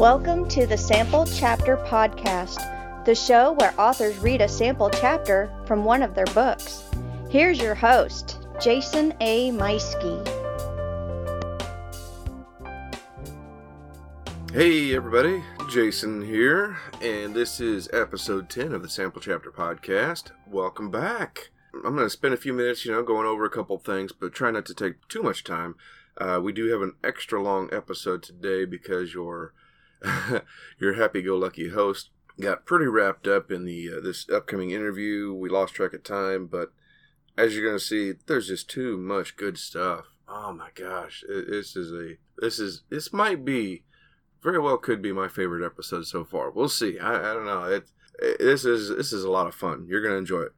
Welcome to the Sample Chapter Podcast, the show where authors read a sample chapter from one of their books. Here's your host, Jason A. Meiske. Hey everybody, Jason here, and this is episode 10 of the Sample Chapter Podcast. Welcome back. I'm going to spend a few minutes, you know, going over a couple things, but try not to take too much time. Uh, we do have an extra long episode today because your your happy-go-lucky host got pretty wrapped up in the uh, this upcoming interview. We lost track of time, but as you're going to see, there's just too much good stuff. Oh my gosh, this is a this is this might be very well could be my favorite episode so far. We'll see. I, I don't know. It, it, this is this is a lot of fun. You're going to enjoy it.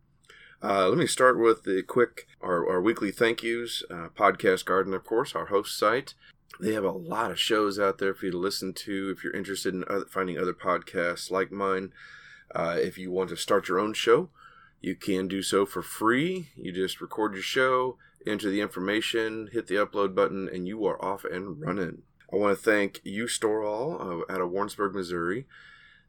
Uh, let me start with the quick our, our weekly thank yous. Uh, Podcast Garden, of course, our host site. They have a lot of shows out there for you to listen to if you're interested in other, finding other podcasts like mine. Uh, if you want to start your own show, you can do so for free. You just record your show, enter the information, hit the upload button, and you are off and running. I want to thank U Store All uh, out of Warrensburg, Missouri.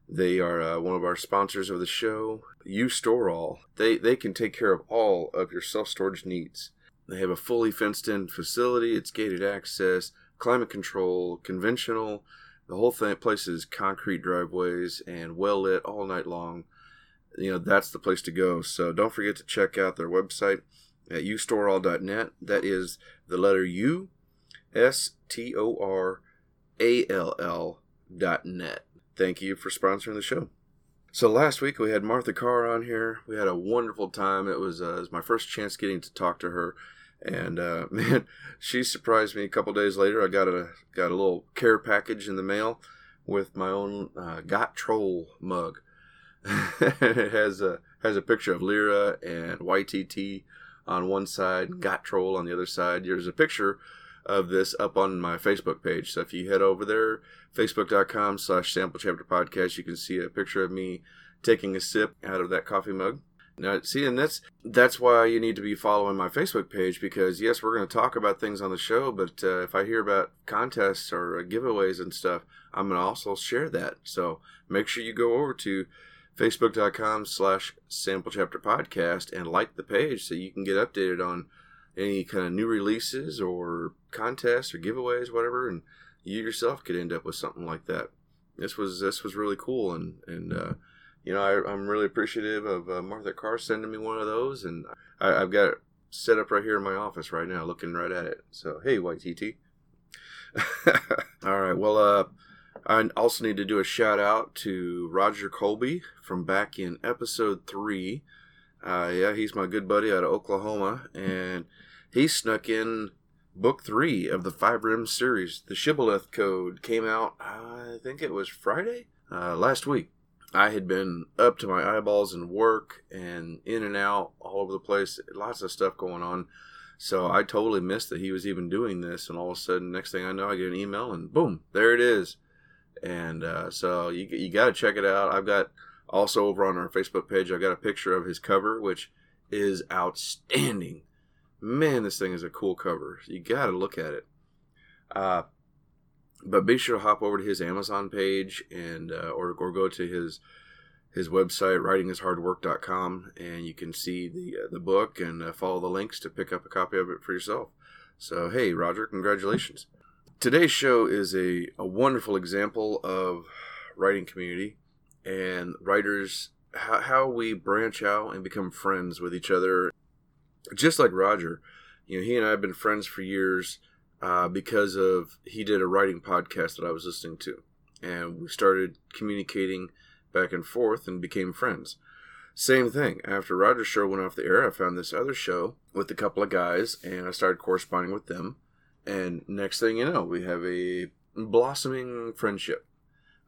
They are uh, one of our sponsors of the show. U Store All. They they can take care of all of your self storage needs. They have a fully fenced in facility. It's gated access, climate control, conventional. The whole thing place is concrete driveways and well lit all night long. You know that's the place to go. So don't forget to check out their website at ustoreall.net. That is the letter U, S T O R A L L dot net thank you for sponsoring the show. So last week we had Martha Carr on here. We had a wonderful time. It was, uh, it was my first chance getting to talk to her, and uh, man, she surprised me. A couple days later, I got a got a little care package in the mail with my own uh, Got Troll mug. it has a has a picture of Leira and YTT on one side, Got Troll on the other side. There's a picture of this up on my Facebook page. So if you head over there, facebook.com slash sample chapter podcast, you can see a picture of me taking a sip out of that coffee mug. Now, see, and that's that's why you need to be following my Facebook page because yes, we're going to talk about things on the show, but uh, if I hear about contests or uh, giveaways and stuff, I'm going to also share that. So make sure you go over to facebook.com slash sample chapter podcast and like the page so you can get updated on any kind of new releases or contests or giveaways, whatever, and you yourself could end up with something like that. This was this was really cool, and and uh, you know I, am really appreciative of uh, Martha Carr sending me one of those, and I, have got it set up right here in my office right now, looking right at it. So hey, YTT. All right, well, uh, I also need to do a shout out to Roger Colby from back in episode three. Uh, yeah, he's my good buddy out of Oklahoma, and he snuck in book three of the Five Rim series. The Shibboleth Code came out, I think it was Friday, uh, last week. I had been up to my eyeballs in work and in and out all over the place, lots of stuff going on. So I totally missed that he was even doing this, and all of a sudden, next thing I know, I get an email, and boom, there it is. And uh, so you you got to check it out. I've got also over on our Facebook page, I've got a picture of his cover, which is outstanding man, this thing is a cool cover. You got to look at it. Uh, but be sure to hop over to his Amazon page and uh, or or go to his his website writinghishardwork.com and you can see the uh, the book and uh, follow the links to pick up a copy of it for yourself. So hey, Roger, congratulations. Today's show is a, a wonderful example of writing community and writers how, how we branch out and become friends with each other just like Roger, you know, he and I have been friends for years uh, because of he did a writing podcast that I was listening to, and we started communicating back and forth and became friends. Same thing. After Roger's show went off the air, I found this other show with a couple of guys, and I started corresponding with them. And next thing you know, we have a blossoming friendship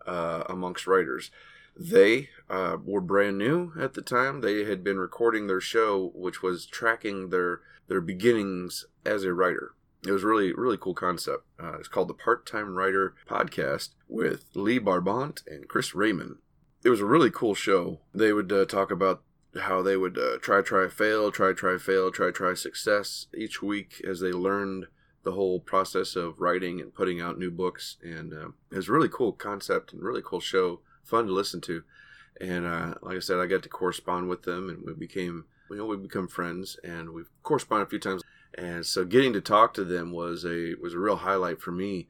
uh, amongst writers. They uh, were brand new at the time. They had been recording their show, which was tracking their their beginnings as a writer. It was really really cool concept. Uh, it's called the Part Time Writer Podcast with Lee Barbant and Chris Raymond. It was a really cool show. They would uh, talk about how they would uh, try try fail, try try fail, try try success each week as they learned the whole process of writing and putting out new books. And uh, it was a really cool concept and really cool show, fun to listen to. And uh, like I said, I got to correspond with them, and we became you know we become friends, and we've corresponded a few times. And so getting to talk to them was a was a real highlight for me.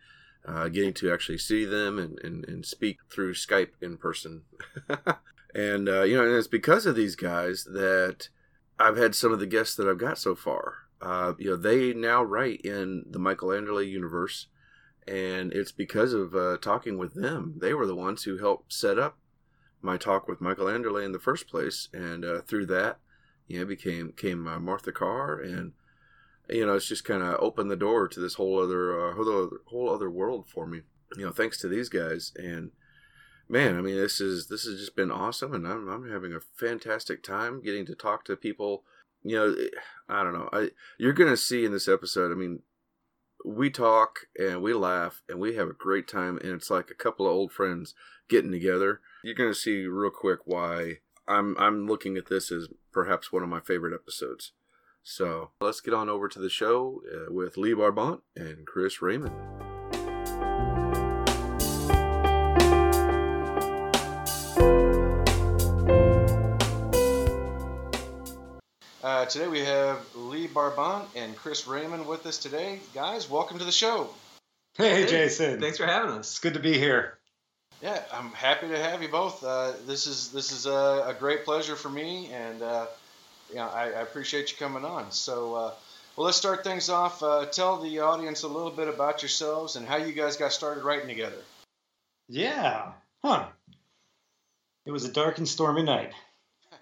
Uh, getting to actually see them and, and, and speak through Skype in person. and, uh, you know, and it's because of these guys that I've had some of the guests that I've got so far. Uh, you know, they now write in the Michael Anderle universe, and it's because of uh, talking with them. They were the ones who helped set up my talk with Michael Anderle in the first place, and uh, through that, you know, became came uh, Martha Carr, and you know, it's just kind of opened the door to this whole other uh, whole other whole other world for me. You know, thanks to these guys, and man, I mean, this is this has just been awesome, and I'm I'm having a fantastic time getting to talk to people. You know, I don't know. I you're gonna see in this episode. I mean, we talk and we laugh and we have a great time, and it's like a couple of old friends getting together. You're gonna see real quick why I'm I'm looking at this as perhaps one of my favorite episodes. So let's get on over to the show uh, with Lee Barbant and Chris Raymond. Uh, today we have Lee Barbant and Chris Raymond with us today. Guys, welcome to the show. Hey, hey Jason. Thanks for having us. It's good to be here. Yeah, I'm happy to have you both. Uh, this is this is a, a, great pleasure for me, and uh, you know, I, I, appreciate you coming on. So, uh, well, let's start things off. Uh, tell the audience a little bit about yourselves and how you guys got started writing together. Yeah, huh? It was a dark and stormy night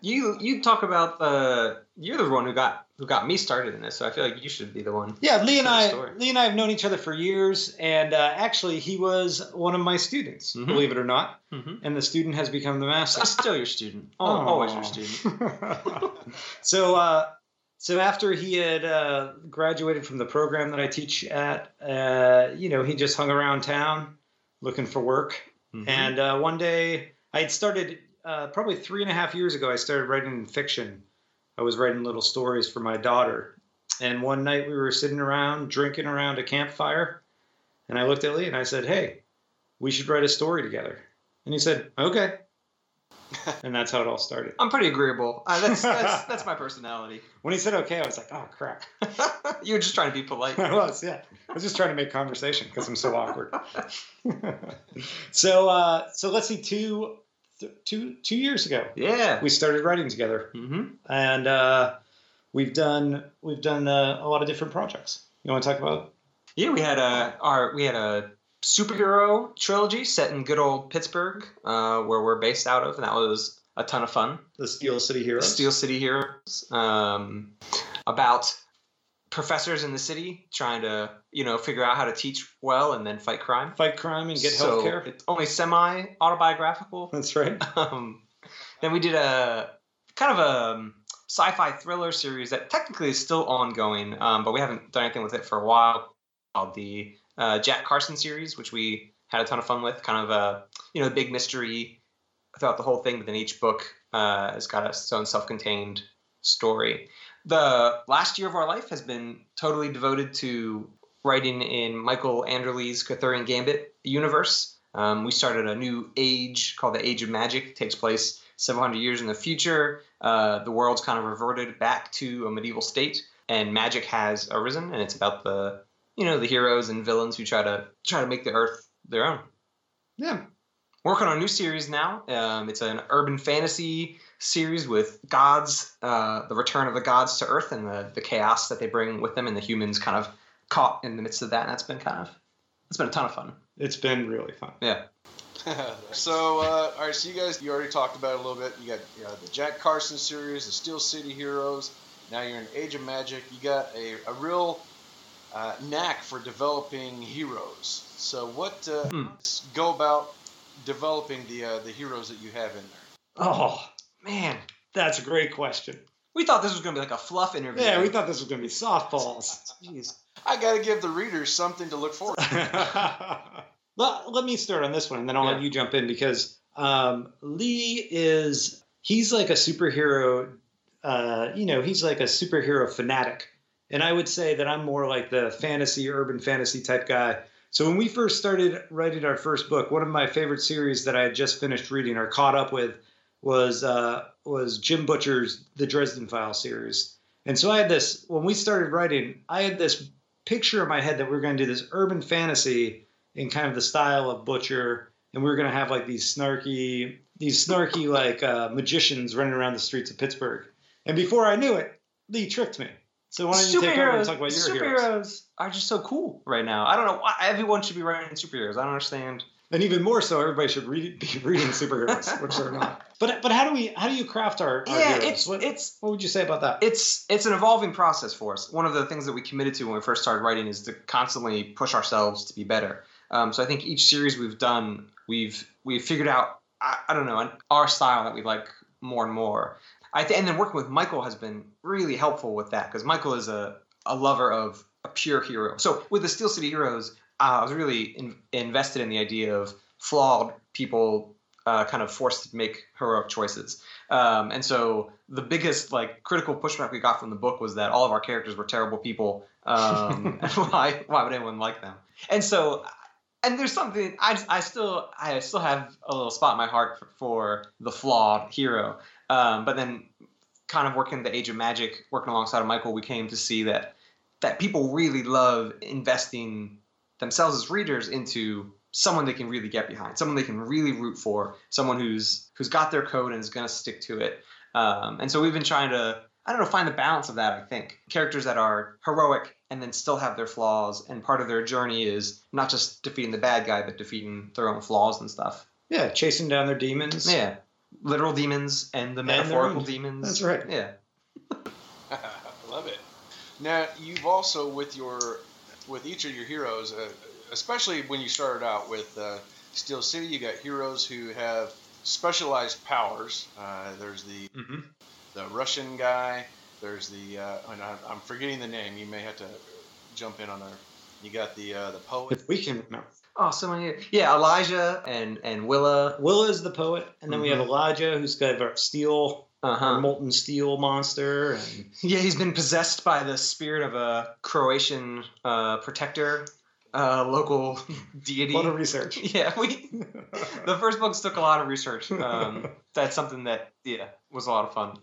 you you talk about the you're the one who got who got me started in this, so I feel like you should be the one. Yeah, Lee and I Lee and I have known each other for years, and uh, actually he was one of my students, mm-hmm. believe it or not. Mm-hmm. And the student has become the master. I'm still your student. Oh, always your student. so. Uh, so after he had uh, graduated from the program that I teach at, uh, you know, he just hung around town looking for work. Mm-hmm. And uh, one day I had started uh, probably three and a half years ago, I started writing fiction. I was writing little stories for my daughter. And one night we were sitting around drinking around a campfire, and I looked at Lee and I said, "Hey, we should write a story together." And he said, "Okay." and that's how it all started. I'm pretty agreeable. Uh, that's, that's that's my personality. When he said okay, I was like, "Oh crap!" you were just trying to be polite. I was, yeah. I was just trying to make conversation because I'm so awkward. so, uh, so let's see. Two two two years ago. Yeah, we started writing together, mm-hmm. and uh, we've done we've done uh, a lot of different projects. You want to talk about? Yeah, we had a our we had a superhero trilogy set in good old Pittsburgh, uh, where we're based out of, and that was a ton of fun. The Steel City Heroes. The Steel City Heroes. Um, about professors in the city trying to you know figure out how to teach well and then fight crime. Fight crime and get so healthcare? it's only semi autobiographical that's right. Um, then we did a kind of a um, sci-fi thriller series that technically is still ongoing um, but we haven't done anything with it for a while called the uh, jack carson series which we had a ton of fun with kind of a you know big mystery throughout the whole thing but then each book uh, has got its own self-contained story the last year of our life has been totally devoted to writing in Michael Anderle's Kurtherian Gambit universe. Um, we started a new age called the Age of Magic. It takes place 700 years in the future. Uh, the world's kind of reverted back to a medieval state, and magic has arisen, and it's about the you know the heroes and villains who try to try to make the Earth their own. Yeah. Working on a new series now. Um, it's an urban fantasy series with gods, uh, the return of the gods to Earth, and the, the chaos that they bring with them, and the humans kind of caught in the midst of that. And that's been kind of it's been a ton of fun. It's been really fun. Yeah. so, uh, all right. So you guys, you already talked about it a little bit. You got you know, the Jack Carson series, the Steel City Heroes. Now you're in Age of Magic. You got a, a real uh, knack for developing heroes. So, what uh, hmm. go about developing the uh, the heroes that you have in there? Oh, Man, that's a great question. We thought this was going to be like a fluff interview. Yeah, we thought this was going to be softballs. Jeez. I got to give the readers something to look forward to. let, let me start on this one, and then I'll yeah. let you jump in because um, Lee is, he's like a superhero, uh, you know, he's like a superhero fanatic and I would say that I'm more like the fantasy, urban fantasy type guy. So when we first started writing our first book, one of my favorite series that I had just finished reading or caught up with was uh, was Jim Butcher's The Dresden Files series. And so I had this when we started writing, I had this picture in my head that we are going to do this urban fantasy in kind of the style of Butcher, and we are going to have like these snarky, these snarky like uh, magicians running around the streets of Pittsburgh. And before I knew it, Lee tricked me. So why don't you take over and talk about your superheroes heroes? are just so cool right now. I don't know why everyone should be writing superheroes. I don't understand. And even more so, everybody should read, be reading superheroes, which they're not. But but how do we how do you craft our, our yeah, heroes? it's what, it's what would you say about that? it's it's an evolving process for us. One of the things that we committed to when we first started writing is to constantly push ourselves to be better. Um, so I think each series we've done, we've we've figured out I, I don't know an, our style that we like more and more. I th- and then working with Michael has been really helpful with that because Michael is a a lover of a pure hero. So with the Steel City Heroes, uh, I was really in, invested in the idea of flawed people uh, kind of forced to make heroic choices. Um, and so the biggest like critical pushback we got from the book was that all of our characters were terrible people. Um, and why why would anyone like them? And so and there's something I, I still I still have a little spot in my heart for, for the flawed hero. Um, but then kind of working the Age of Magic, working alongside of Michael, we came to see that that people really love investing themselves as readers into someone they can really get behind, someone they can really root for, someone who's who's got their code and is going to stick to it. Um, and so we've been trying to I don't know find the balance of that. I think characters that are heroic and then still have their flaws, and part of their journey is not just defeating the bad guy, but defeating their own flaws and stuff. yeah, chasing down their demons. Yeah, literal demons and the their metaphorical own. demons. That's right. Yeah. I love it. Now you've also with your with each of your heroes, uh, especially when you started out with uh, Steel City, you got heroes who have specialized powers. Uh, there's the Mm-hmm. the Russian guy. There's the uh, and I- I'm forgetting the name. You may have to jump in on there. You got the uh, the poet. If we can remember. Oh, so many. Yeah, Elijah and and Willa. Willa is the poet, and then we have Mhm. Elijah, who's kind of our steel, Uh our huh. molten steel monster, and Yeah, he's been possessed by the spirit of a Croatian uh, protector, uh, local deity. a lot of research. yeah, we. The first books took a lot of research. Um, that's something that yeah was a lot of fun.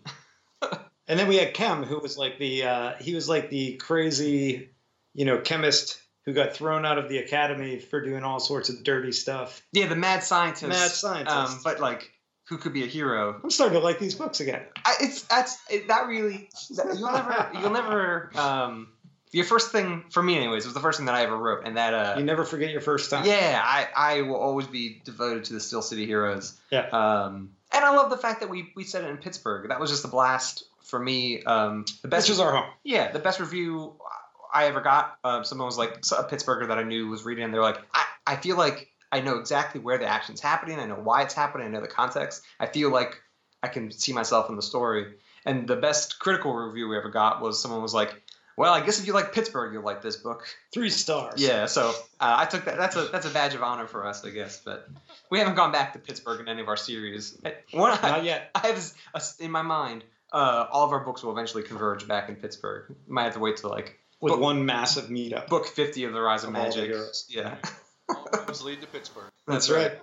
And then we had Kem, who was like the uh, he was like the crazy, you know, chemist who got thrown out of the academy for doing all sorts of dirty stuff. Yeah, the mad scientist. Mad scientist. Um, but like, who could be a hero? I'm starting to like these books again. I, it's that's it, that really that, you'll never you'll never um your first thing for me anyways was the first thing that I ever wrote and that uh You never forget your first time. yeah I I will always be devoted to the Steel City Heroes Yeah. um and I love the fact that we we said it in Pittsburgh that was just a blast for me um the best is our home. yeah the best review I ever got um someone was like a Pittsburgher that I knew was reading and they're like I I feel like I know exactly where the action's happening I know why it's happening I know the context I feel like I can see myself in the story. And the best critical review we ever got was someone was like, "Well, I guess if you like Pittsburgh, you'll like this book." Three stars. Yeah, so uh, I took that. That's a that's a badge of honor for us, I guess. But we haven't gone back to Pittsburgh in any of our series. One, I, Not yet. I have a in my mind. Uh, all of our books will eventually converge back in Pittsburgh. Might have to wait till like With Book- one massive meetup. book fifty of the Rise of, Of Magic. Yeah, All roads lead to Pittsburgh. That's right.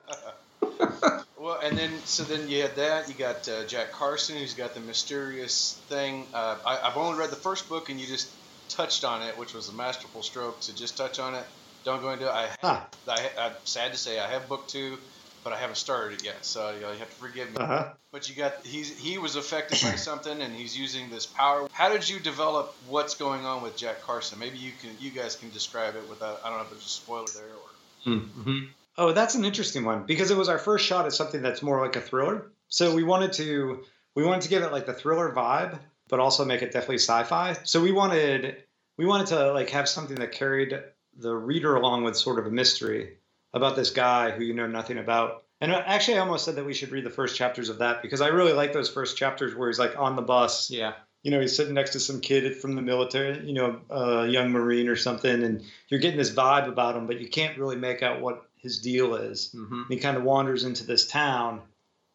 Well, and then so then you had that. You got uh, Jack Carson, who's got the mysterious thing. Uh, I, I've only read the first book, and you just touched on it, which was a masterful stroke. So just touch on it. Don't go into it. I, Huh. I, I'm sad to say I have book two, but I haven't started it yet. So you, know, you have to forgive me. Uh-huh. But you got he's he was affected by something, and he's using this power. How did you develop what's going on with Jack Carson? Maybe you can you guys can describe it without I don't know if there's a spoiler there or. Mm-hmm. Oh, that's an interesting one because it was our first shot at something that's more like a thriller. So we wanted to we wanted to give it like the thriller vibe, but also make it definitely sci-fi. So we wanted we wanted to like have something that carried the reader along with sort of a mystery about this guy who you know nothing about. And actually, I almost said that we should read the first chapters of that because I really like those first chapters where he's like on the bus yeah. You know, he's sitting next to some kid from the military, you know, a young Marine or something, and you're getting this vibe about him, but you can't really make out what his deal is. Mm-hmm. He kind of wanders into this town,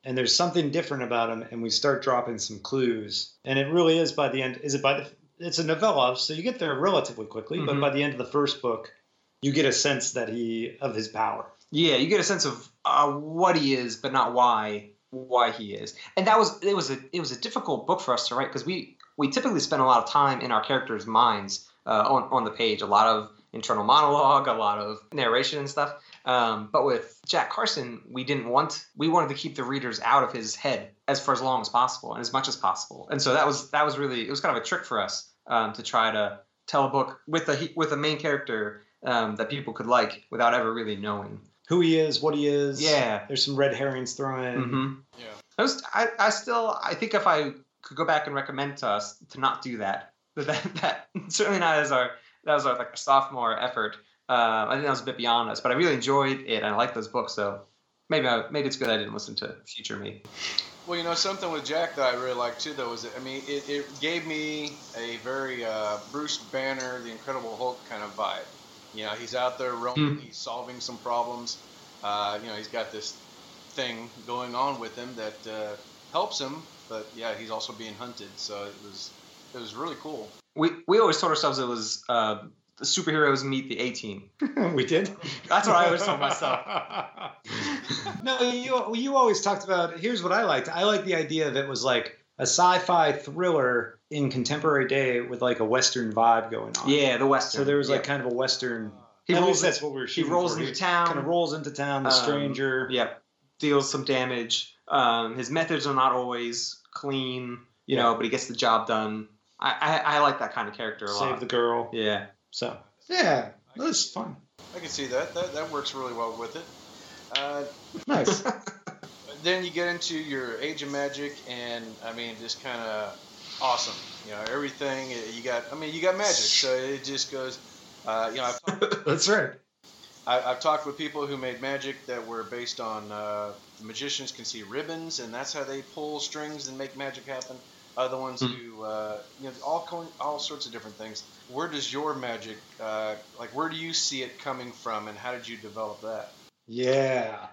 and there's something different about him, and we start dropping some clues. And it really is by the end. Is it by the it's a novella, so you get there relatively quickly. But Mhm. by the end of the first book, you get a sense that he of his power. Yeah, you get a sense of uh, what he is, but not why why he is. And that was it was a it was a difficult book for us to write because we we typically spend a lot of time in our characters' minds uh, on on the page, a lot of internal monologue, a lot of narration and stuff. Um, but with Jack Carson, we didn't want we wanted to keep the readers out of his head as for as long as possible and as much as possible. And so that was that was really it was kind of a trick for us um, to try to tell a book with a with a main character um, that people could like without ever really knowing. Who he is, what he is. Yeah. There's some red herrings thrown in. Mm-hmm. Yeah. I, was, I, I still I think if I could go back and recommend to us to not do that, that that, that certainly not as our that was our like a sophomore effort. Uh, I think that was a bit beyond us, but I really enjoyed it. and I like those books, so maybe I, maybe it's good I didn't listen to future me. Well, you know, something with Jack that I really liked too, though, was that, I mean, it, it gave me a very uh, Bruce Banner, the Incredible Hulk kind of vibe. You know, he's out there roaming, he's solving some problems. Uh, you know, he's got this thing going on with him that uh, helps him, but yeah, he's also being hunted. So it was it was really cool. We we always told ourselves it was uh, the superheroes meet the A team. we did. That's what I always told myself. no, you you always talked about. Here's what I liked. I like the idea that it was like a sci-fi thriller in contemporary day with like a western vibe going on. Yeah, the Western. So there was like Yeah. kind of a western. he at rolls least that's what we were he shooting rolls for. into town. Kind of rolls into town. The Um, stranger. Yep. Deals some damage. Um, his methods are not always clean, you Yeah. know, but he gets the job done. I, I, I like that kind of character a Save lot. the girl. yeah. So yeah, that's fun. I can see that. That that works really well with it. Uh, Nice. then you get into your Age of Magic, and I mean, just kind of awesome. You know, everything uh, you got. I mean, you got magic, so it just goes. Uh, you know, I've talked, that's right. I, I've talked with people who made magic that were based on uh, magicians can see ribbons, and that's how they pull strings and make magic happen. Other ones Hmm. who, uh, you know, all all sorts of different things. Where does your magic, uh, like, where do you see it coming from, and how did you develop that? Yeah.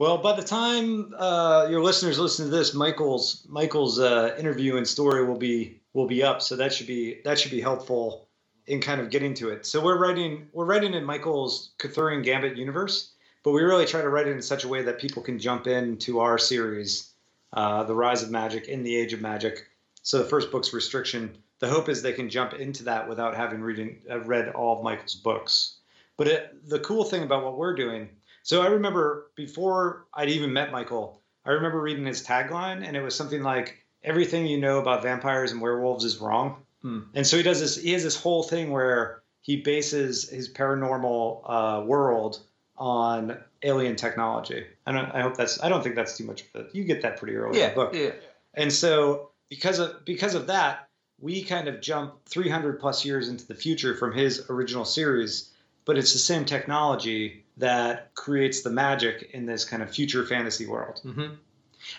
Well, by the time uh, your listeners listen to this, Michael's Michael's uh, interview and story will be will be up, so that should be that should be helpful in kind of getting to it. So we're writing we're writing in Michael's Kurtherian Gambit universe, but we really try to write it in such a way that people can jump into our series, uh, The Rise of Magic in the Age of Magic. So the first book's Restriction. The hope is they can jump into that without having reading uh, read all of Michael's books. But it, the cool thing about what we're doing so I remember before I'd even met Michael, I remember reading his tagline, and it was something like "Everything you know about vampires and werewolves is wrong." Hmm. And so he does this. He has this whole thing where he bases his paranormal uh, world on alien technology. I don't. I hope that's. I don't think that's too much. Of it. You get that pretty early in the book. Yeah. And so because of because of that, we kind of jump 300 plus years into the future from his original series, but it's the same technology that creates the magic in this kind of future fantasy world. hmm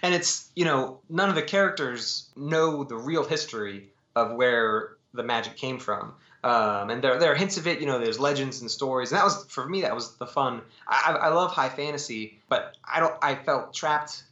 And it's you know none of the characters know the real history of where the magic came from. Um, and there, there are hints of it, you know. There's legends and stories, and that was for me. That was the fun. I, I I love high fantasy, but I don't. I felt trapped.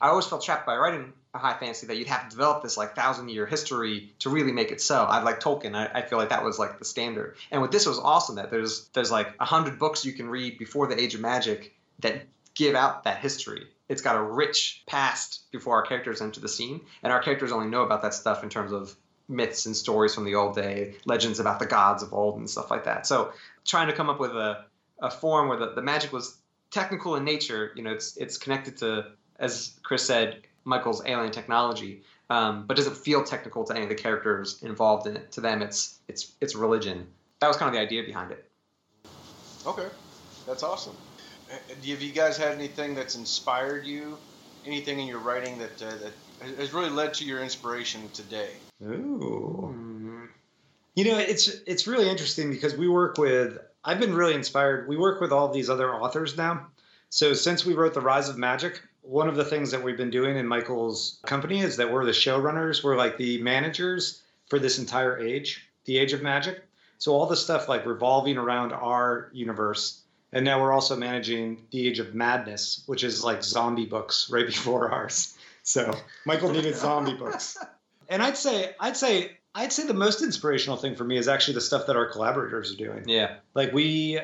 I always felt trapped by writing high fantasy that you'd have to develop this like thousand year history to really make it so. I like Tolkien. I, I feel like that was like the standard. And with this, was awesome that there's there's like a hundred books you can read before the Age of Magic that give out that history. It's got a rich past before our characters enter the scene, and our characters only know about that stuff in terms of myths and stories from the old day, legends about the gods of old, and stuff like that. So, trying to come up with a, a form where the, the magic was technical in nature, you know, it's it's connected to, as Chris said, Michael's alien technology, um, but doesn't feel technical to any of the characters involved in it. To them, it's it's it's religion. That was kind of the idea behind it. Okay, that's awesome. Have you guys had anything that's inspired you? Anything in your writing that uh, that has really led to your inspiration today? Ooh. You know, it's it's really interesting because we work with. I've been really inspired. We work with all these other authors now. So since we wrote The Rise of Magic, one of the things that we've been doing in Michael's company is that we're the showrunners. We're like the managers for this entire age, the Age of Magic. So all the stuff like revolving around our universe. And now we're also managing the Age of Madness, which is like zombie books right before ours. So Michael needed zombie books and I'd say I'd say I'd say the most inspirational thing for me is actually the stuff that our collaborators are doing. Yeah. Like we,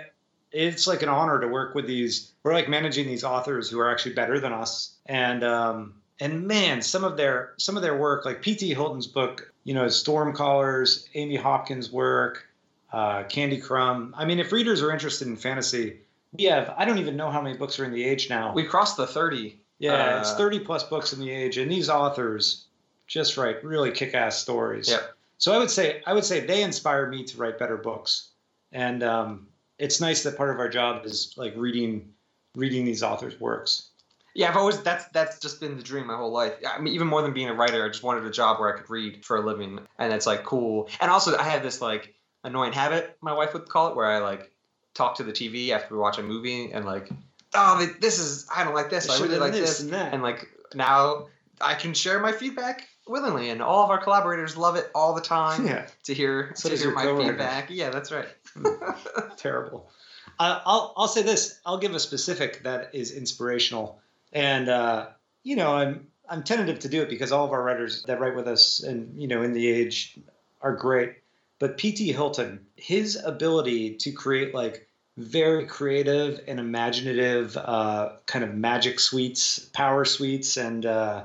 it's like an honor to work with these. We're like managing these authors who are actually better than us, and um, and man, some of their some of their work, like P.T. Hylton's book, you know, Stormcallers, Amy Hopkins' work, uh, Candy Crumb. I mean, if readers are interested in fantasy, we have I don't even know how many books are in the age now. We crossed the 30. yeah, it's uh, 30 plus books in the age, and these authors just write really kick-ass stories. Yep. So I would say I would say they inspire me to write better books, and um, it's nice that part of our job is like reading reading these authors' works. Yeah, I've always that's that's just been the dream my whole life. I mean, even more than being a writer, I just wanted a job where I could read for a living, and it's like cool. And also, I had this like annoying habit, my wife would call it, where I like talk to the TV after we watch a movie and like, oh, this is I don't like this, I really like this, and that. and like now I can share my feedback willingly, and all of our collaborators love it all the time yeah, to hear So to hear your my coworker. feedback. Yeah, that's right. terrible. Uh, I'll I'll say this. I'll give a specific that is inspirational, and uh, you know I'm I'm tentative to do it because all of our writers that write with us and you know in the age are great. But P.T. Hylton, his ability to create like very creative and imaginative uh, kind of magic suites, power suites, and uh,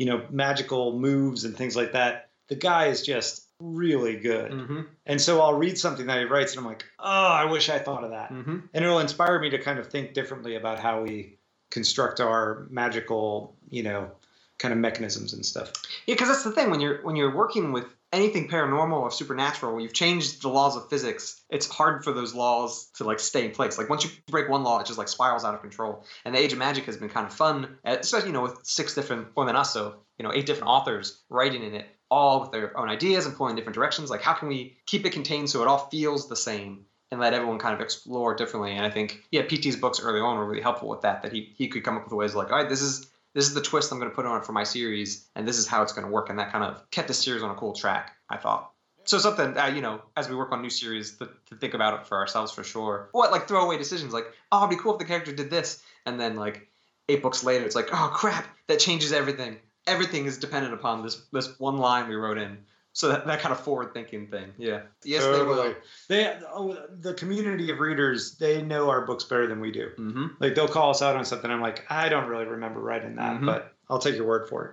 you know magical moves and things like that. The guy is just really good. mm-hmm. And so I'll read something that he writes and I'm like, oh, I wish I thought of that. Mm-hmm. And it'll inspire me to kind of think differently about how we construct our magical, you know, kind of mechanisms and stuff. Yeah, because that's the thing when you're when you're working with anything paranormal or supernatural, you've changed the laws of physics. It's hard for those laws to like stay in place. Like once you break one law, it just like spirals out of control. And the Age of Magic has been kind of fun, uh, especially you know with six different, more than us, so you know eight different authors writing in it, all with their own ideas and pulling in different directions. Like how can we keep it contained so it all feels the same? And let everyone kind of explore differently. And I think, yeah, PT's books early on were really helpful with that. That he, he could come up with ways like, all right, this is this is the twist I'm going to put on it for my series, and this is how it's going to work. And that kind of kept the series on a cool track, I thought. So something, uh, you know, as we work on new series, to, to think about it for ourselves for sure. What, like throwaway decisions, like, oh, it'd be cool if the character did this. And then, like, eight books later, it's like, oh, crap, that changes everything. Everything is dependent upon this this one line we wrote in. So that, that kind of forward thinking thing, yeah. Yes, they will. They, oh, the community of readers, they know our books better than we do. Mm-hmm. Like they'll call us out on something. I'm like, I don't really remember writing that, Mhm. but I'll take your word for it.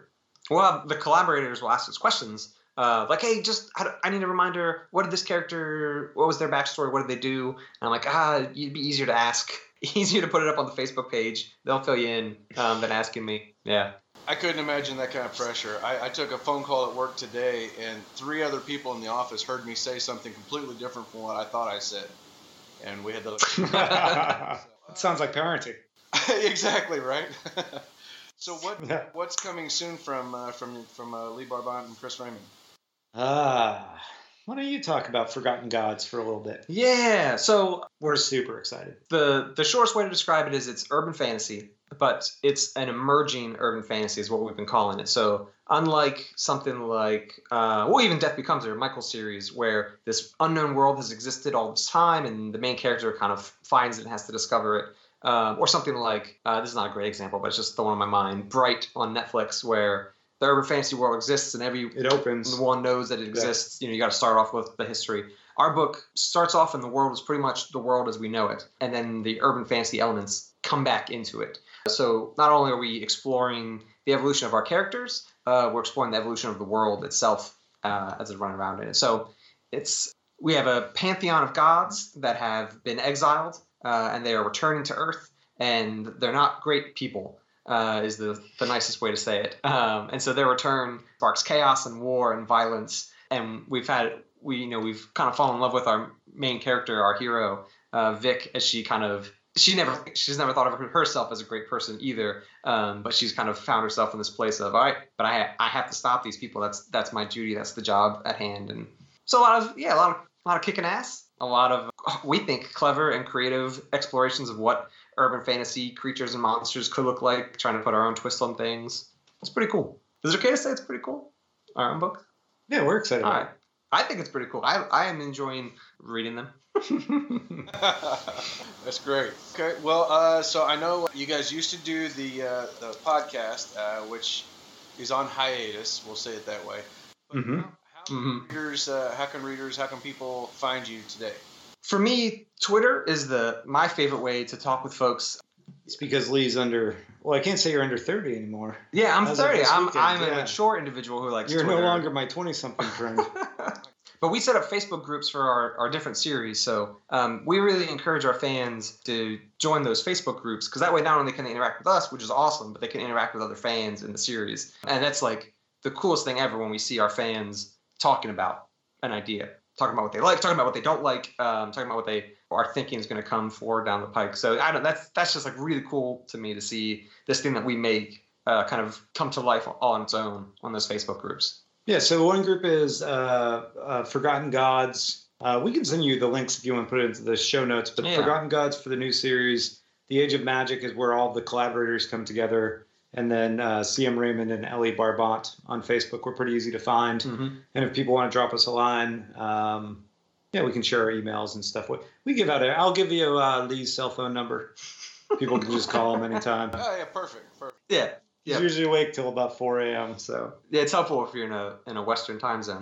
Well, the collaborators will ask us questions. Uh, like, hey, just I, I need a reminder. What did this character? What was their backstory? What did they do? And I'm like, ah, it'd be easier to ask, easier to put it up on the Facebook page. They'll fill you in um, than asking me. Yeah. I couldn't imagine that kind of pressure. I, I took a phone call at work today, and three other people in the office heard me say something completely different from what I thought I said, and we had to. It sounds like parenting. exactly right. so what Yeah. what's coming soon from uh, from from uh, Lee Barbant and Chris Raymond? Ah, why don't you talk about Forgotten Gods for a little bit? Yeah. So We're super excited. the the shortest way to describe it is it's urban fantasy, but it's an emerging urban fantasy is what we've been calling it. So unlike something like uh, well even Death Becomes Her, Michael series, where this unknown world has existed all this time and the main character kind of finds it and has to discover it. Um, or something like uh, this is not a great example, but it's just the one on my mind. Bright on Netflix, where the urban fantasy world exists and every It opens. one knows that it exists. You know, you got to start off with the history. Our book starts off and the world is pretty much the world as we know it, and then the urban fantasy elements come back into it. So not only are we exploring the evolution of our characters, uh, we're exploring the evolution of the world itself uh, as it's running around in it. So it's we have a pantheon of gods that have been exiled uh, and they are returning to Earth, and they're not great people. Uh, is the, the nicest way to say it. Um, and so their return sparks chaos and war and violence. And we've had we you know we've kind of fallen in love with our main character, our hero, uh, Vic, as she kind of she never she's never thought of herself as a great person either. Um, but she's kind of found herself in this place of all right, but I I have to stop these people. That's that's my duty. That's the job at hand. And so a lot of yeah a lot of a lot of kicking ass. A lot of we think clever and creative explorations of what urban fantasy creatures and monsters could look like, trying to put our own twist on things. It's pretty cool. Is it okay to say it's pretty cool? Our own book? Yeah, we're excited. All about right. I think it's pretty cool. I, I am enjoying reading them. That's great. Okay, well, uh, so I know you guys used to do the uh, the podcast, uh, which is on hiatus. We'll say it that way. But Mhm. how, how Mhm. readers, uh, how can readers, how can people find you today? For me, Twitter is the my favorite way to talk with folks. It's because Lee's under. Well, I can't say you're under 30 anymore. Yeah, I'm As of 30. this I'm weekend, I'm a yeah. mature individual who likes You're Twitter. no longer my 20 something friend. but we set up Facebook groups for our, our different series. So um, we really encourage our fans to join those Facebook groups because that way not only can they interact with us, which is awesome, but they can interact with other fans in the series. And that's like the coolest thing ever when we see our fans talking about an idea, talking about what they like, talking about what they don't like, um, talking about what they are thinking is going to come forward down the pike. So I don't. That's that's just like really cool to me to see this thing that we make uh, kind of come to life on its own on those Facebook groups. yeah, so one group is uh, uh, Forgotten Gods. Uh, we can send you the links if you want to put it into the show notes. But Yeah. Forgotten Gods for the new series. The Age of Magic is where all the collaborators come together. And then uh, CM Raymond and L.E. Barbant on Facebook. We're pretty easy to find. Mm-hmm. And if people want to drop us a line, um, yeah, we can share our emails and stuff. We, we give out. I'll give you uh, Lee's cell phone number. People can just call him anytime. Oh yeah, perfect, perfect. Yeah. He's Yep. usually awake till about 4 a.m. So Yeah, it's helpful if you're in a in a Western time zone.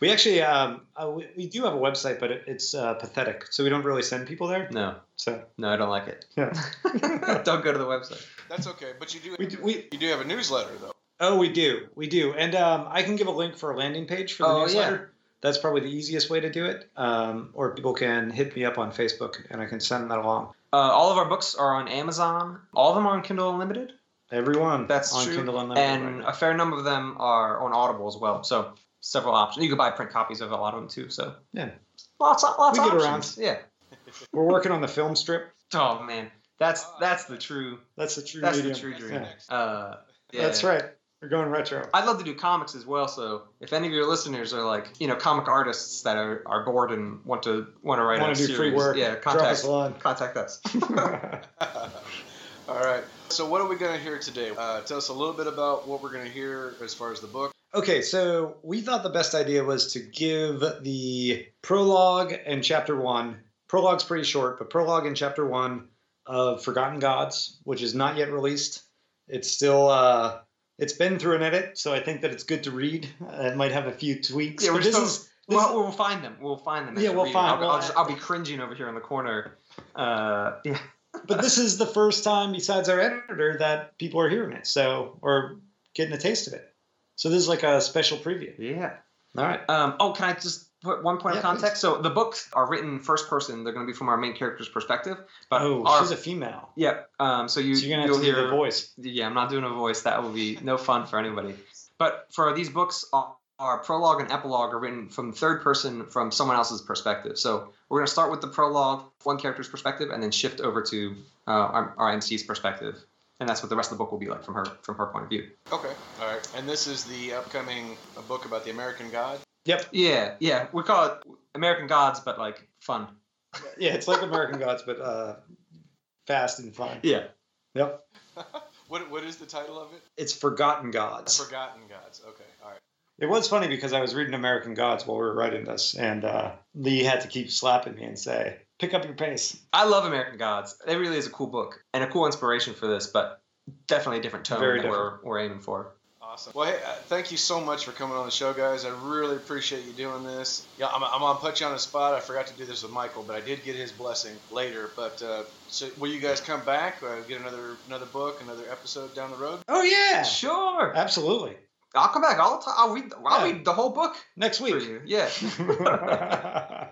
we actually um, uh, we, we do have a website, but it, it's uh, pathetic. So we don't really send people there. No, So no, I don't like it. yeah. don't go to the website. That's okay. But you do We, we you do have a newsletter though. oh we do we do, and um, I can give a link for a landing page for the newsletter. Oh, yeah. That's probably the easiest way to do it. Um, or people can hit me up on Facebook, and I can send that along. Uh, all of our books are on Amazon. All of them are on Kindle Unlimited, Everyone That's on true. Kindle Unlimited. and right a fair number of them are on Audible as well. So several options. You can buy print copies of a lot of them too. So Yeah. lots of lots We of get options. Yeah. We're working on the film strip. Oh man, that's that's the true That's the true that's medium. the true dream. Yeah. Uh, yeah. That's right. We're going retro. I'd love to do comics as well. So if any of your listeners are like, you know, comic artists that are, are bored and want to want to write Want a to do free work? yeah, Drop us contact line. contact us. All right. So what are we going to hear today? Uh, tell us a little bit about what we're going to hear as far as the book. okay, so we thought the best idea was to give the prologue and chapter one. Prologue's pretty short, but prologue and chapter one of Forgotten Gods, which is not yet released. It's still uh, it's been through an edit, so I think that it's good to read. Uh, it might have a few tweaks. Yeah, we're this still- is this well, we'll find them. We'll find them. Yeah, we we'll find- I'll, well, I'll, just, I'll be cringing over here in the corner. Uh, yeah. but this is the first time besides our editor that people are hearing it so or getting a taste of it so this is like a special preview Yeah. all right Um, oh, can I just put one point Yeah, of context? So the books are written first person. They're going to be from our main character's perspective. But oh our, she's a female yeah. Um, so you so you're gonna have to hear do the voice Yeah, I'm not doing a voice. That would be no fun for anybody. But for these books, our, our prologue and epilogue are written from third person from someone else's perspective. So we're going to start with the prologue, one character's perspective, and then shift over to uh, our, our MC's perspective. And that's what the rest of the book will be like from her from her point of view. Okay. All right. And this is the upcoming uh, book about the American God. Yep Yeah, yeah. We call it American Gods, but like fun. yeah it's like american gods but uh fast and fun Yeah. yep What what is the title of it? it's forgotten gods Forgotten Gods. Okay. All right. it was funny because i was reading american gods while we were writing this and uh lee had to keep slapping me and say pick up your pace I love American Gods. It really is a cool book and a cool inspiration for this, but definitely a different tone Very that different. we're we're aiming for. Awesome. Well, hey, uh, thank you so much for coming on the show, guys. I really appreciate you doing this. Yeah, I'm, I'm gonna put you on the spot. I forgot to do this with Michael, but I did get his blessing later. But uh, so, will you guys come back? Uh, get another another book, another episode down the road? oh yeah Sure. absolutely I'll come back all the time. I'll read. I'll Yeah. read the whole book next week. Yeah.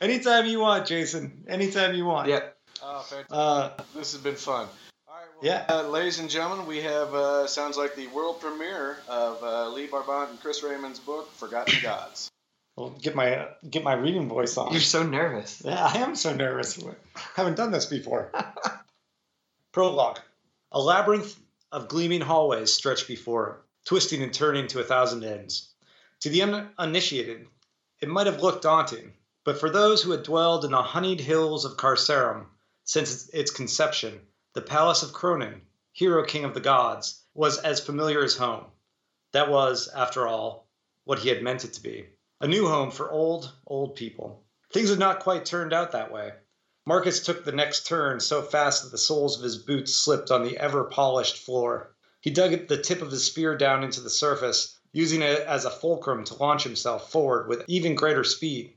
Anytime you want, Jason. Anytime you want. yeah. Oh, fantastic. Uh, This has been fun. All right, well, Yeah. uh, ladies and gentlemen, we have uh, sounds like the world premiere of uh, Lee Barbant and Chris Raymond's book, Forgotten Gods. I'll get my get my reading voice on. You're so nervous. Yeah, I am so nervous. I Haven't done this before. Prologue. A labyrinth of gleaming hallways stretched before him, twisting and turning to a thousand ends. To the un- uninitiated, it might have looked daunting, but for those who had dwelled in the honeyed hills of Carcerum since its- its conception, the palace of Cronin, hero king of the gods, was as familiar as home. That was, after all, what he had meant it to be. A new home for old, old people. Things had not quite turned out that way. Marcus took the next turn so fast that the soles of his boots slipped on the ever polished floor. He dug the tip of his spear down into the surface, using it as a fulcrum to launch himself forward with even greater speed.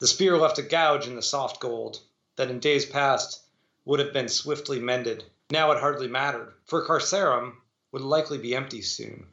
The spear left a gouge in the soft gold that in days past would have been swiftly mended. Now it hardly mattered, for Carcerum would likely be empty soon.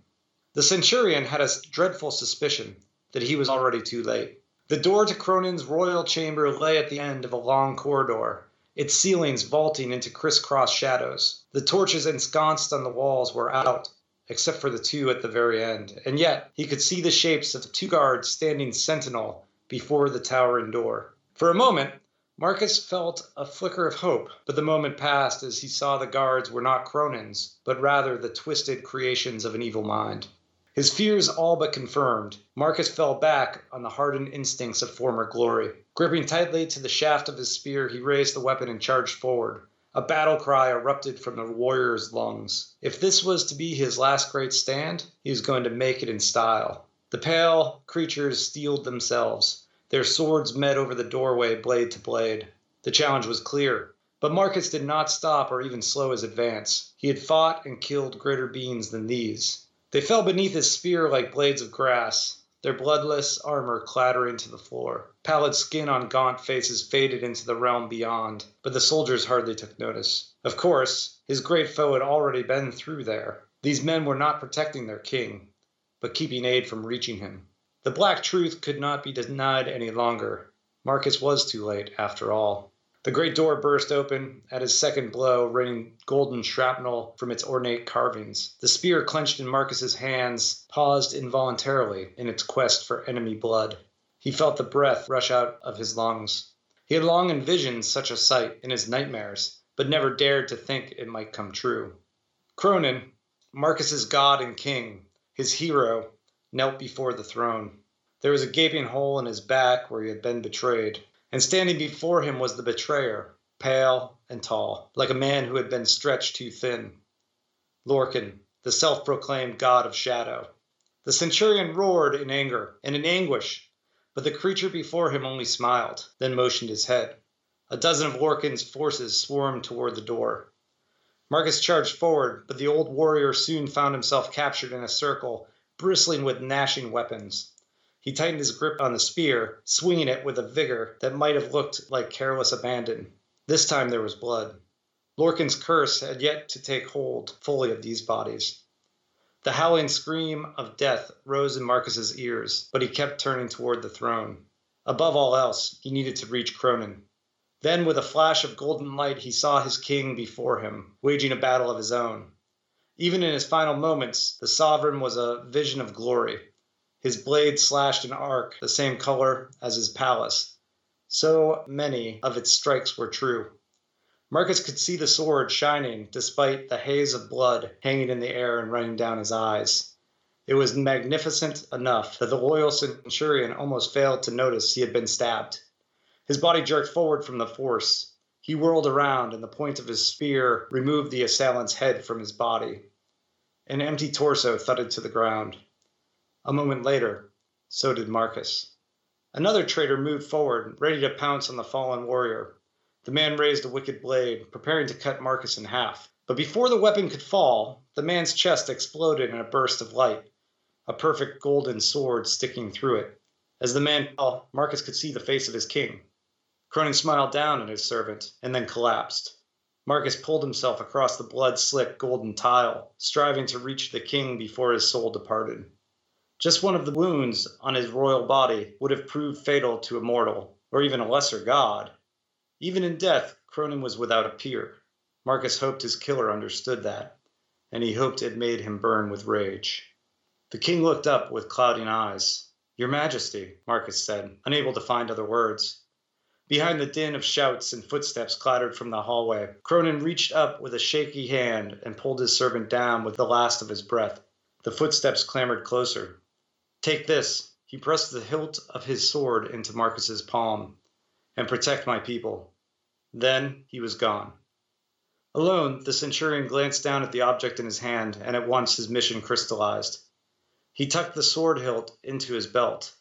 The centurion had a dreadful suspicion that he was already too late. The door to Cronin's royal chamber lay at the end of a long corridor, its ceilings vaulting into crisscross shadows. The torches ensconced on the walls were out, except for the two at the very end, and yet he could see the shapes of two guards standing sentinel before the towering door. For a moment Marcus felt a flicker of hope, but the moment passed as he saw the guards were not Cronin's, but rather the twisted creations of an evil mind. His fears all but confirmed, Marcus fell back on the hardened instincts of former glory. Gripping tightly to the shaft of his spear, he raised the weapon and charged forward. A battle cry erupted from the warrior's lungs. If this was to be his last great stand, he was going to make it in style. The pale creatures steeled themselves. Their swords met over the doorway, blade to blade. The challenge was clear. But Marcus did not stop or even slow his advance. He had fought and killed greater beings than these. They fell beneath his spear like blades of grass, their bloodless armor clattering to the floor. Pallid skin on gaunt faces faded into the realm beyond, but the soldiers hardly took notice. Of course, his great foe had already been through there. These men were not protecting their king, but keeping aid from reaching him. The black truth could not be denied any longer. Marcus was too late, after all. The great door burst open at his second blow, raining golden shrapnel from its ornate carvings. The spear clenched in Marcus's hands paused involuntarily in its quest for enemy blood. He felt the breath rush out of his lungs. He had long envisioned such a sight in his nightmares, but never dared to think it might come true. Cronin, Marcus's god and king, his hero, knelt before the throne. There was a gaping hole in his back where he had been betrayed and standing before him was the betrayer, pale and tall, like a man who had been stretched too thin. Lorcan, the self proclaimed god of shadow. The centurion roared in anger and in anguish, but the creature before him only smiled, then motioned his head. A dozen of Lorcan's forces swarmed toward the door. Marcus charged forward, but the old warrior soon found himself captured in a circle, bristling with gnashing weapons. He tightened his grip on the spear, swinging it with a vigor that might have looked like careless abandon. This time there was blood. Lorcan's curse had yet to take hold fully of these bodies. The howling scream of death rose in Marcus's ears, but he kept turning toward the throne. Above all else, he needed to reach Cronin. Then, with a flash of golden light, he saw his king before him, waging a battle of his own. Even in his final moments, the sovereign was a vision of glory. His blade slashed an arc the same color as his palace. So many of its strikes were true. Marcus could see the sword shining despite the haze of blood hanging in the air and running down his eyes. It was magnificent enough that the loyal centurion almost failed to notice he had been stabbed. His body jerked forward from the force. He whirled around, and the point of his spear removed the assailant's head from his body. An empty torso thudded to the ground. A moment later, so did Marcus. Another traitor moved forward, ready to pounce on the fallen warrior. The man raised a wicked blade, preparing to cut Marcus in half. But before the weapon could fall, the man's chest exploded in a burst of light, a perfect golden sword sticking through it. As the man fell, Marcus could see the face of his king. Cronin smiled down at his servant and then collapsed. Marcus pulled himself across the blood slick golden tile, striving to reach the king before his soul departed. Just one of the wounds on his royal body would have proved fatal to a mortal, or even a lesser god. Even in death, Cronin was without a peer. Marcus hoped his killer understood that, and he hoped it made him burn with rage. The king looked up with clouding eyes. Your Majesty, Marcus said, unable to find other words. Behind the din of shouts and footsteps clattered from the hallway, Cronin reached up with a shaky hand and pulled his servant down with the last of his breath. The footsteps clambered closer. Take this. He pressed the hilt of his sword into Marcus's palm. And protect my people. Then he was gone. Alone, the centurion glanced down at the object in his hand, and at once his mission crystallized. He tucked the sword hilt into his belt.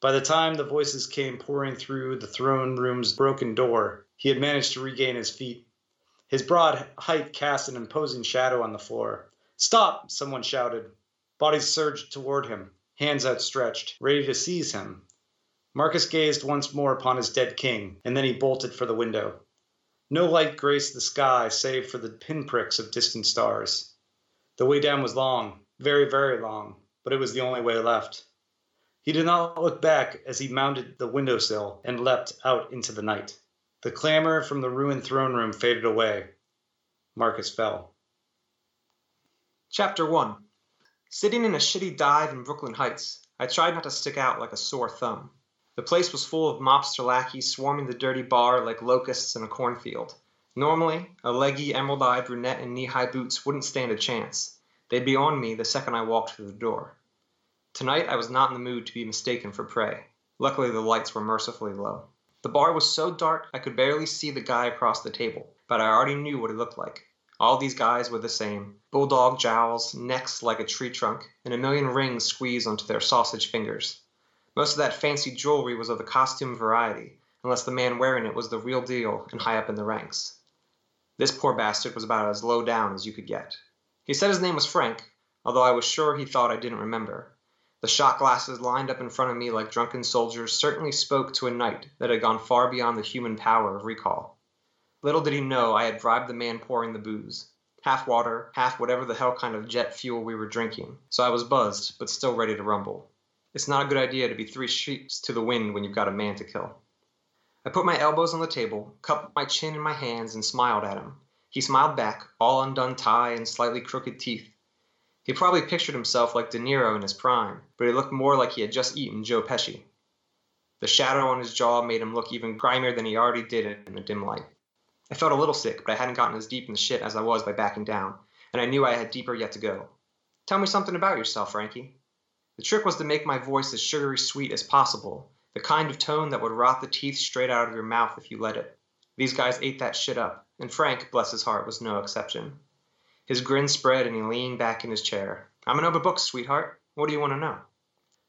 By the time the voices came pouring through the throne room's broken door, he had managed to regain his feet. His broad height cast an imposing shadow on the floor. Stop! someone shouted. Bodies surged toward him, hands outstretched, ready to seize him. Marcus gazed once more upon his dead king, and then he bolted for the window. No light graced the sky save for the pinpricks of distant stars. The way down was long, very, very long, but it was the only way left. He did not look back as he mounted the window sill and leapt out into the night. The clamor from the ruined throne room faded away. Marcus fell. Chapter 1 Sitting in a shitty dive in Brooklyn Heights, I tried not to stick out like a sore thumb. The place was full of mobster lackeys swarming the dirty bar like locusts in a cornfield. Normally, a leggy, emerald eyed brunette in knee high boots wouldn't stand a chance. They'd be on me the second I walked through the door. Tonight I was not in the mood to be mistaken for prey. Luckily, the lights were mercifully low. The bar was so dark I could barely see the guy across the table, but I already knew what he looked like. All these guys were the same bulldog jowls, necks like a tree trunk, and a million rings squeezed onto their sausage fingers. Most of that fancy jewelry was of the costume variety, unless the man wearing it was the real deal and high up in the ranks. This poor bastard was about as low down as you could get. He said his name was Frank, although I was sure he thought I didn't remember. The shot glasses lined up in front of me like drunken soldiers certainly spoke to a night that had gone far beyond the human power of recall. Little did he know I had bribed the man pouring the booze. Half water, half whatever the hell kind of jet fuel we were drinking, so I was buzzed, but still ready to rumble. It's not a good idea to be three sheets to the wind when you've got a man to kill. I put my elbows on the table, cupped my chin in my hands, and smiled at him. He smiled back, all undone tie and slightly crooked teeth. He probably pictured himself like De Niro in his prime, but he looked more like he had just eaten Joe Pesci. The shadow on his jaw made him look even grimier than he already did in the dim light. I felt a little sick, but I hadn't gotten as deep in the shit as I was by backing down, and I knew I had deeper yet to go. Tell me something about yourself, Frankie. The trick was to make my voice as sugary sweet as possible, the kind of tone that would rot the teeth straight out of your mouth if you let it. These guys ate that shit up, and Frank, bless his heart, was no exception. His grin spread and he leaned back in his chair. I'm an open book, sweetheart. What do you want to know?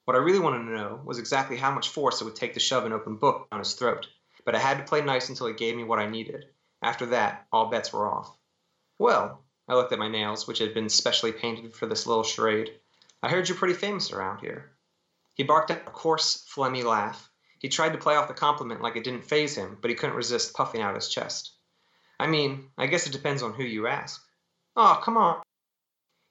What I really wanted to know was exactly how much force it would take to shove an open book down his throat, but I had to play nice until he gave me what I needed. After that, all bets were off. Well, I looked at my nails, which had been specially painted for this little charade. I heard you're pretty famous around here. He barked out a coarse, phlegmy laugh. He tried to play off the compliment like it didn't faze him, but he couldn't resist puffing out his chest. I mean, I guess it depends on who you ask. Oh, come on.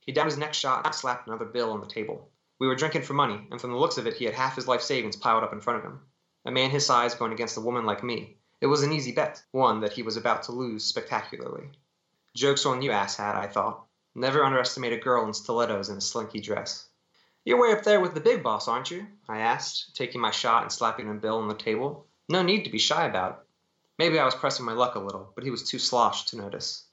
He downed his next shot and slapped another bill on the table. We were drinking for money, and from the looks of it, he had half his life savings piled up in front of him. A man his size going against a woman like me. It was an easy bet, one that he was about to lose spectacularly. Joke's on you, asshat, I thought. Never underestimate a girl in stilettos and a slinky dress. You're way up there with the big boss, aren't you? I asked, taking my shot and slapping a bill on the table. No need to be shy about it. Maybe I was pressing my luck a little, but he was too sloshed to notice.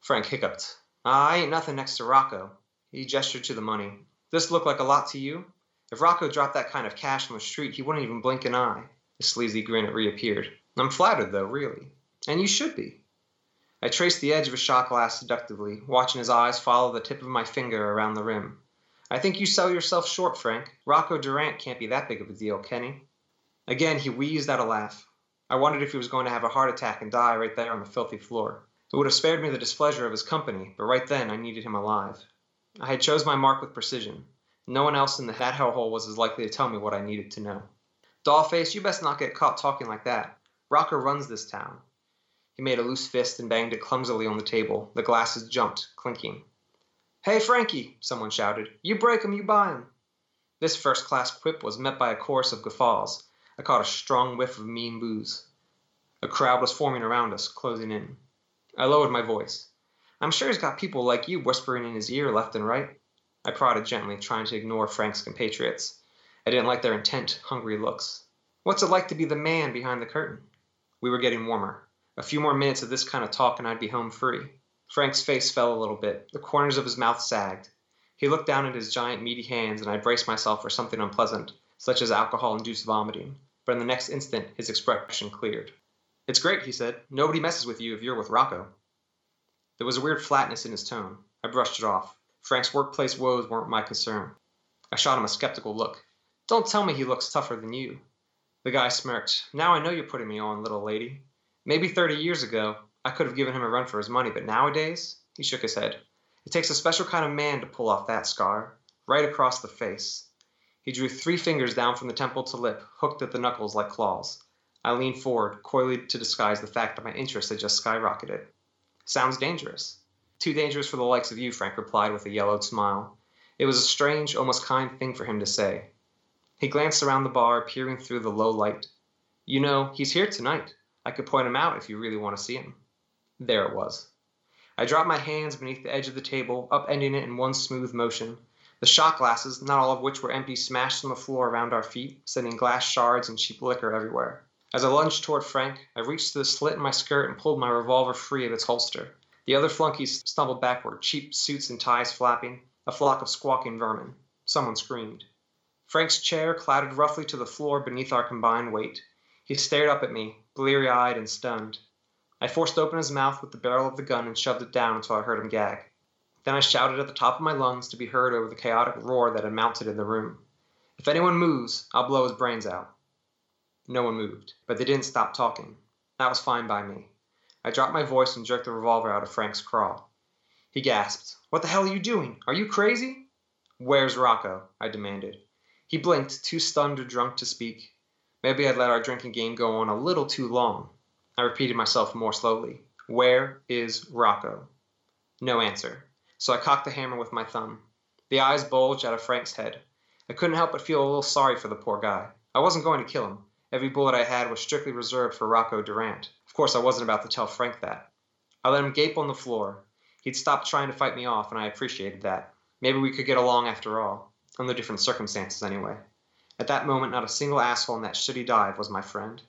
Frank hiccuped. Uh, I ain't nothing next to Rocco. He gestured to the money. This look like a lot to you? If Rocco dropped that kind of cash on the street, he wouldn't even blink an eye. The sleazy grin reappeared. I'm flattered, though, really. And you should be. I traced the edge of a shot glass seductively, watching his eyes follow the tip of my finger around the rim. I think you sell yourself short, Frank. Rocco Durant can't be that big of a deal, he? Again, he wheezed out a laugh. I wondered if he was going to have a heart attack and die right there on the filthy floor. It would have spared me the displeasure of his company, but right then I needed him alive. I had chose my mark with precision. No one else in the that hellhole was as likely to tell me what I needed to know. Dollface, you best not get caught talking like that. Rocco runs this town. He made a loose fist and banged it clumsily on the table. The glasses jumped, clinking. Hey, Frankie, someone shouted. You break 'em, you buy 'em. This first class quip was met by a chorus of guffaws. I caught a strong whiff of mean booze. A crowd was forming around us, closing in. I lowered my voice. I'm sure he's got people like you whispering in his ear left and right. I prodded gently, trying to ignore Frank's compatriots. I didn't like their intent, hungry looks. What's it like to be the man behind the curtain? We were getting warmer. A few more minutes of this kind of talk and I'd be home free. Frank's face fell a little bit. The corners of his mouth sagged. He looked down at his giant meaty hands and I braced myself for something unpleasant, such as alcohol-induced vomiting. But in the next instant his expression cleared. It's great, he said. Nobody messes with you if you're with Rocco. There was a weird flatness in his tone. I brushed it off. Frank's workplace woes weren't my concern. I shot him a skeptical look. Don't tell me he looks tougher than you. The guy smirked. Now I know you're putting me on, little lady. Maybe 30 years ago, I could have given him a run for his money, but nowadays, he shook his head. It takes a special kind of man to pull off that scar. right across the face. He drew three fingers down from the temple to lip, hooked at the knuckles like claws. I leaned forward, coyly to disguise the fact that my interest had just skyrocketed. Sounds dangerous. Too dangerous for the likes of you, Frank replied with a yellowed smile. It was a strange, almost kind thing for him to say. He glanced around the bar, peering through the low light. You know, he's here tonight. I could point him out if you really want to see him. There it was. I dropped my hands beneath the edge of the table, upending it in one smooth motion. The shot glasses, not all of which were empty, smashed on the floor around our feet, sending glass shards and cheap liquor everywhere. As I lunged toward Frank, I reached to the slit in my skirt and pulled my revolver free of its holster. The other flunkies stumbled backward, cheap suits and ties flapping, a flock of squawking vermin. Someone screamed. Frank's chair clattered roughly to the floor beneath our combined weight. He stared up at me, bleary eyed and stunned. I forced open his mouth with the barrel of the gun and shoved it down until I heard him gag. Then I shouted at the top of my lungs to be heard over the chaotic roar that had mounted in the room. If anyone moves, I'll blow his brains out. No one moved, but they didn't stop talking. That was fine by me. I dropped my voice and jerked the revolver out of Frank's craw. He gasped. What the hell are you doing? Are you crazy? Where's Rocco? I demanded. He blinked, too stunned or drunk to speak. Maybe I'd let our drinking game go on a little too long. I repeated myself more slowly. Where is Rocco? No answer. So I cocked the hammer with my thumb. The eyes bulged out of Frank's head. I couldn't help but feel a little sorry for the poor guy. I wasn't going to kill him. Every bullet I had was strictly reserved for Rocco Durant. Of course, I wasn't about to tell Frank that. I let him gape on the floor. He'd stopped trying to fight me off, and I appreciated that. Maybe we could get along after all. Under different circumstances, anyway. At that moment, not a single asshole in that shitty dive was my friend.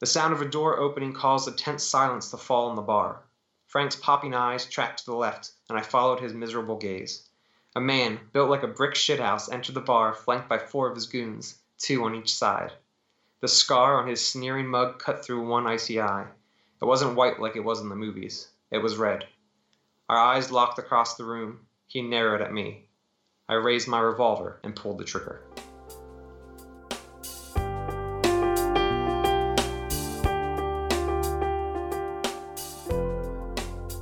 The sound of a door opening caused a tense silence to fall in the bar. Frank's popping eyes tracked to the left, and I followed his miserable gaze. A man, built like a brick shithouse, entered the bar, flanked by four of his goons, two on each side. The scar on his sneering mug cut through one icy eye. It wasn't white like it was in the movies. It was red. Our eyes locked across the room. He narrowed at me. I raised my revolver and pulled the trigger.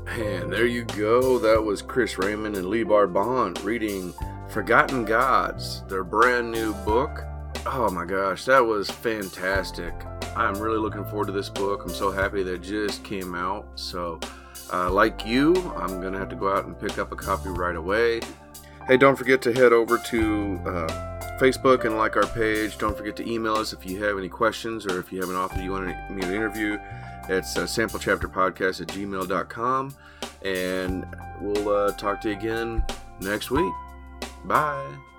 And there you go. That was Chris Raymond and Lee Barbant reading Forgotten Gods, their brand new book. Oh my gosh, that was fantastic. I'm really looking forward to this book. I'm so happy that it just came out. So, uh, like you, I'm going to have to go out and pick up a copy right away. Hey, don't forget to head over to uh, Facebook and like our page. Don't forget to email us if you have any questions or if you have an author you want me to interview. It's uh, samplechapterpodcast at gmail.com. And we'll uh, talk to you again next week. Bye.